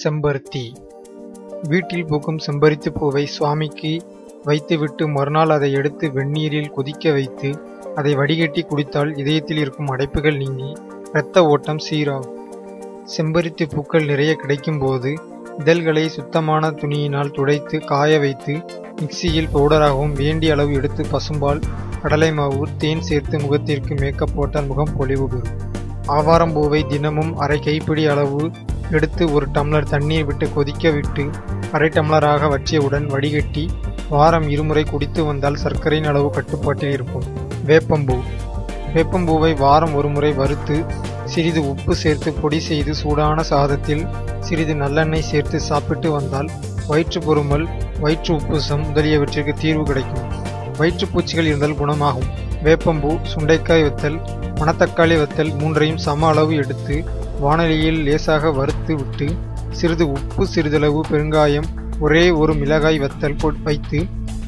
செம்பருத்தி. வீட்டில் பூக்கும் செம்பருத்தி பூவை சுவாமிக்கு வைத்துவிட்டு மறுநாள் அதை எடுத்து வெந்நீரில் கொதிக்க வைத்து அதை வடிகட்டி குடித்தால் இதயத்தில் இருக்கும் அடைப்புகள் நீங்கி இரத்த ஓட்டம் சீராகும். செம்பருத்தி பூக்கள் நிறைய கிடைக்கும்போது இதழ்களை சுத்தமான துணியினால் துடைத்து காய வைத்து மிக்சியில் பவுடராகவும் வேண்டிய அளவு எடுத்து பசும்பால் கடலை மாவு தேன் சேர்த்து முகத்திற்கு மேக்கப் போட்டால் முகம் பொலிவு பெறும். ஆவாரம் பூவை தினமும் அரை கைப்பிடி அளவு எடுத்து ஒரு டம்ளர் தண்ணீர் விட்டு கொதிக்க விட்டு அரை டம்ளராக வச்சியவுடன் வடிகட்டி வாரம் இருமுறை குடித்து வந்தால் சர்க்கரையின் அளவு கட்டுப்பாட்டில் இருக்கும். வேப்பம்பூ. வேப்பம்பூவை வாரம் ஒரு முறை வறுத்து சிறிது உப்பு சேர்த்து பொடி செய்து சூடான சாதத்தில் சிறிது நல்லெண்ணெய் சேர்த்து சாப்பிட்டு வந்தால் வயிற்று பொறுமல் வயிற்று உப்புசம் முதலியவற்றிற்கு தீர்வு கிடைக்கும். வயிற்றுப்பூச்சிகள் இருந்தால் குணமாகும். வேப்பம்பூ சுண்டைக்காய் வத்தல் மணத்தக்காளி வத்தல் மூன்றையும் சம அளவு எடுத்து வானொலியில் லேசாக வறுத்து விட்டு சிறிது உப்பு சிறிதளவு பெருங்காயம் ஒரே ஒரு மிளகாய் வத்தல் வைத்து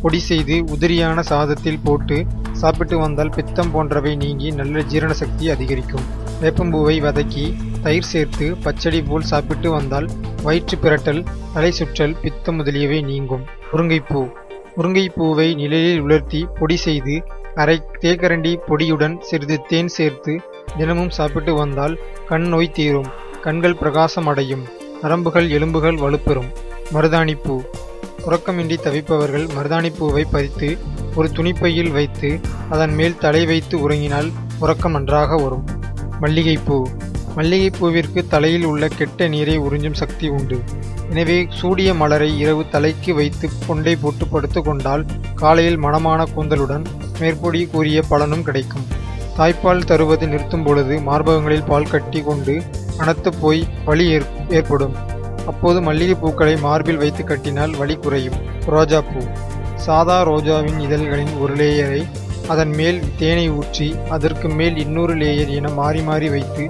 பொடி செய்து உதிரியான சாதத்தில் போட்டு சாப்பிட்டு வந்தால் பித்தம் போன்றவை நீங்கி நல்ல ஜீரண சக்தி அதிகரிக்கும். வேப்பம்பூவை வதக்கி தயிர் சேர்த்து பச்சடி போல் சாப்பிட்டு வந்தால் வயிற்று பிரட்டல் தலை சுற்றல் பித்தம் முதலியவை நீங்கும். முருங்கைப்பூ. முருங்கைப்பூவை நிழலில் உலர்த்தி பொடி செய்து அரை தேக்கரண்டி பொடியுடன் சிறிது தேன் சேர்த்து தினமும் சாப்பிட்டு வந்தால் கண் நோய் தீரும் கண்கள் பிரகாசம் அடையும் நரம்புகள் எலும்புகள் வலுப்பெறும். மருதாணிப்பூ. உறக்கமின்றி தவிப்பவர்கள் மருதாணிப்பூவை பறித்து ஒரு துணிப்பையில் வைத்து அதன் மேல் தலை வைத்து உறங்கினால் உறக்கம் நன்றாக வரும். மல்லிகைப்பூ. மல்லிகைப்பூவிற்கு தலையில் உள்ள கெட்ட நீரை உறிஞ்சும் சக்தி உண்டு. எனவே சூடிய மலரை இரவு தலைக்கு வைத்து கொண்டை போட்டு படுத்து கொண்டால் காலையில் மணமான கூந்தலுடன் மேற்பொடி கூறிய பலனும் கிடைக்கும். தாய்ப்பால் தருவது நிறுத்தும் பொழுது மார்பகங்களில் பால் கட்டி கொண்டு அனத்து போய் வலி ஏற்படும். அப்போது மல்லிகை பூக்களை மார்பில் வைத்து கட்டினால் வலி குறையும். ரோஜாப்பூ சாதா ரோஜாவின் இதழ்களின் ஒரு லேயரை அதன் மேல் தேனை ஊற்றி அதற்கு மேல் இன்னொரு லேயர் என மாறி மாறி வைத்து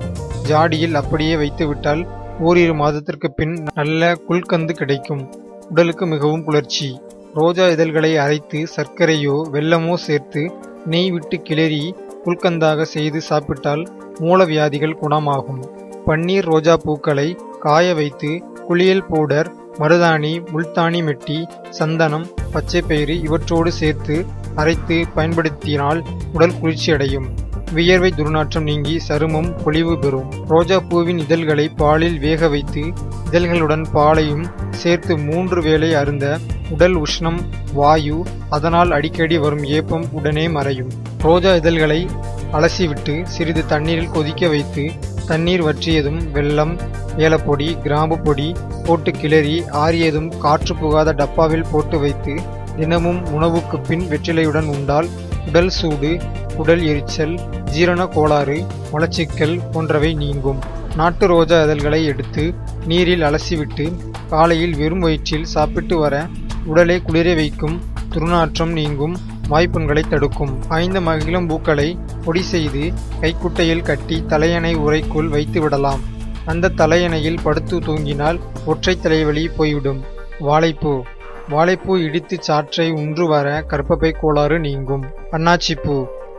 ஜாடியில் அப்படியே வைத்துவிட்டால் ஓரிரு மாதத்திற்கு பின் நல்ல குல்கந்து கிடைக்கும். உடலுக்கு மிகவும் குளிர்ச்சி. ரோஜா இதழ்களை அரைத்து சர்க்கரையோ வெல்லமோ சேர்த்து நெய் விட்டு கிளறி குல்கந்தாக செய்து சாப்பிட்டால் மூலவியாதிகள் குணமாகும். பன்னீர் ரோஜா பூக்களை காய வைத்து குளியல் பவுடர் மருதாணி முல்தானி மெட்டி சந்தனம் பச்சைப்பயிறு இவற்றோடு சேர்த்து அரைத்து பயன்படுத்தினால் உடல் குளிர்ச்சி அடையும் வியர்வை துர்நாற்றம் நீங்கி சருமம் பொலிவு பெறும். ரோஜா பூவின் இதழ்களை பாலில் வேக வைத்து இதழ்களுடன் பாலையும் சேர்த்து மூன்று வேளை அருந்த உடல் உஷ்ணம் வாயு அதனால் அடிக்கடி வரும் ஏப்பம் உடனே மறையும். ரோஜா இதழ்களை அலசிவிட்டு சிறிது தண்ணீரில் கொதிக்க வைத்து தண்ணீர் வற்றியதும் வெள்ளம் ஏலப்பொடி கிராம்பு பொடி போட்டு கிளறி ஆறியதும் காற்று புகாத டப்பாவில் போட்டு வைத்து தினமும் உணவுக்கு பின் வெற்றிலையுடன் உண்டால் உடல் சூடு உடல் எரிச்சல் ஜீரண கோளாறு மலச்சிக்கல் போன்றவை நீங்கும். நாட்டு ரோஜா இதழ்களை எடுத்து நீரில் அலசிவிட்டு காலையில் வெறும் வயிற்றில் சாப்பிட்டு வர உடலை குளிர வைக்கும் துர்நாற்றம் நீங்கும் வாய்ப்புண்களை தடுக்கும். ஐந்து மகிழும் பூக்களை பொடி செய்து கைக்குட்டையில் கட்டி தலையணை உரைக்குள் வைத்து விடலாம். அந்த தலையணையில் படுத்து தூங்கினால் ஒற்றை தலைவலி போய்விடும். வாழைப்பூ. வாழைப்பூ இடித்து சாற்றை உன்று வர கற்பப்பை கோளாறு நீங்கும்.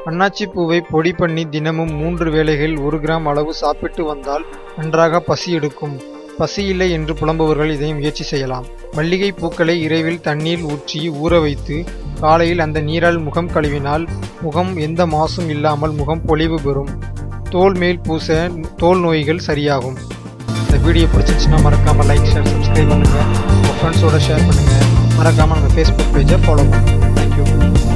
அன்னாச்சி பூவை பொடி பண்ணி தினமும் மூன்று வேளைகள் ஒரு கிராம் அளவு சாப்பிட்டு வந்தால் நன்றாக பசி எடுக்கும். பசி இல்லை என்று புலம்புவர்கள் இதை முயற்சி செய்யலாம். மல்லிகை பூக்களை இரவில் தண்ணீர் ஊற்றி ஊற வைத்து காலையில் அந்த நீரால் முகம் கழுவினால் முகம் எந்த மாசும் இல்லாமல் முகம் பொலிவு பெறும். தோல் மேல் பூச தோல் நோய்கள் சரியாகும். இந்த வீடியோ பிடிச்சிருச்சுன்னா மறக்காமல் லைக் ஷேர் சப்ஸ்கிரைப் பண்ணுங்கள் உங்கள் ஃப்ரெண்ட்ஸோட ஷேர் பண்ணுங்கள் மறக்காமல் நம்ம ஃபேஸ்புக் பேஜை ஃபாலோ பண்ணுங்கள்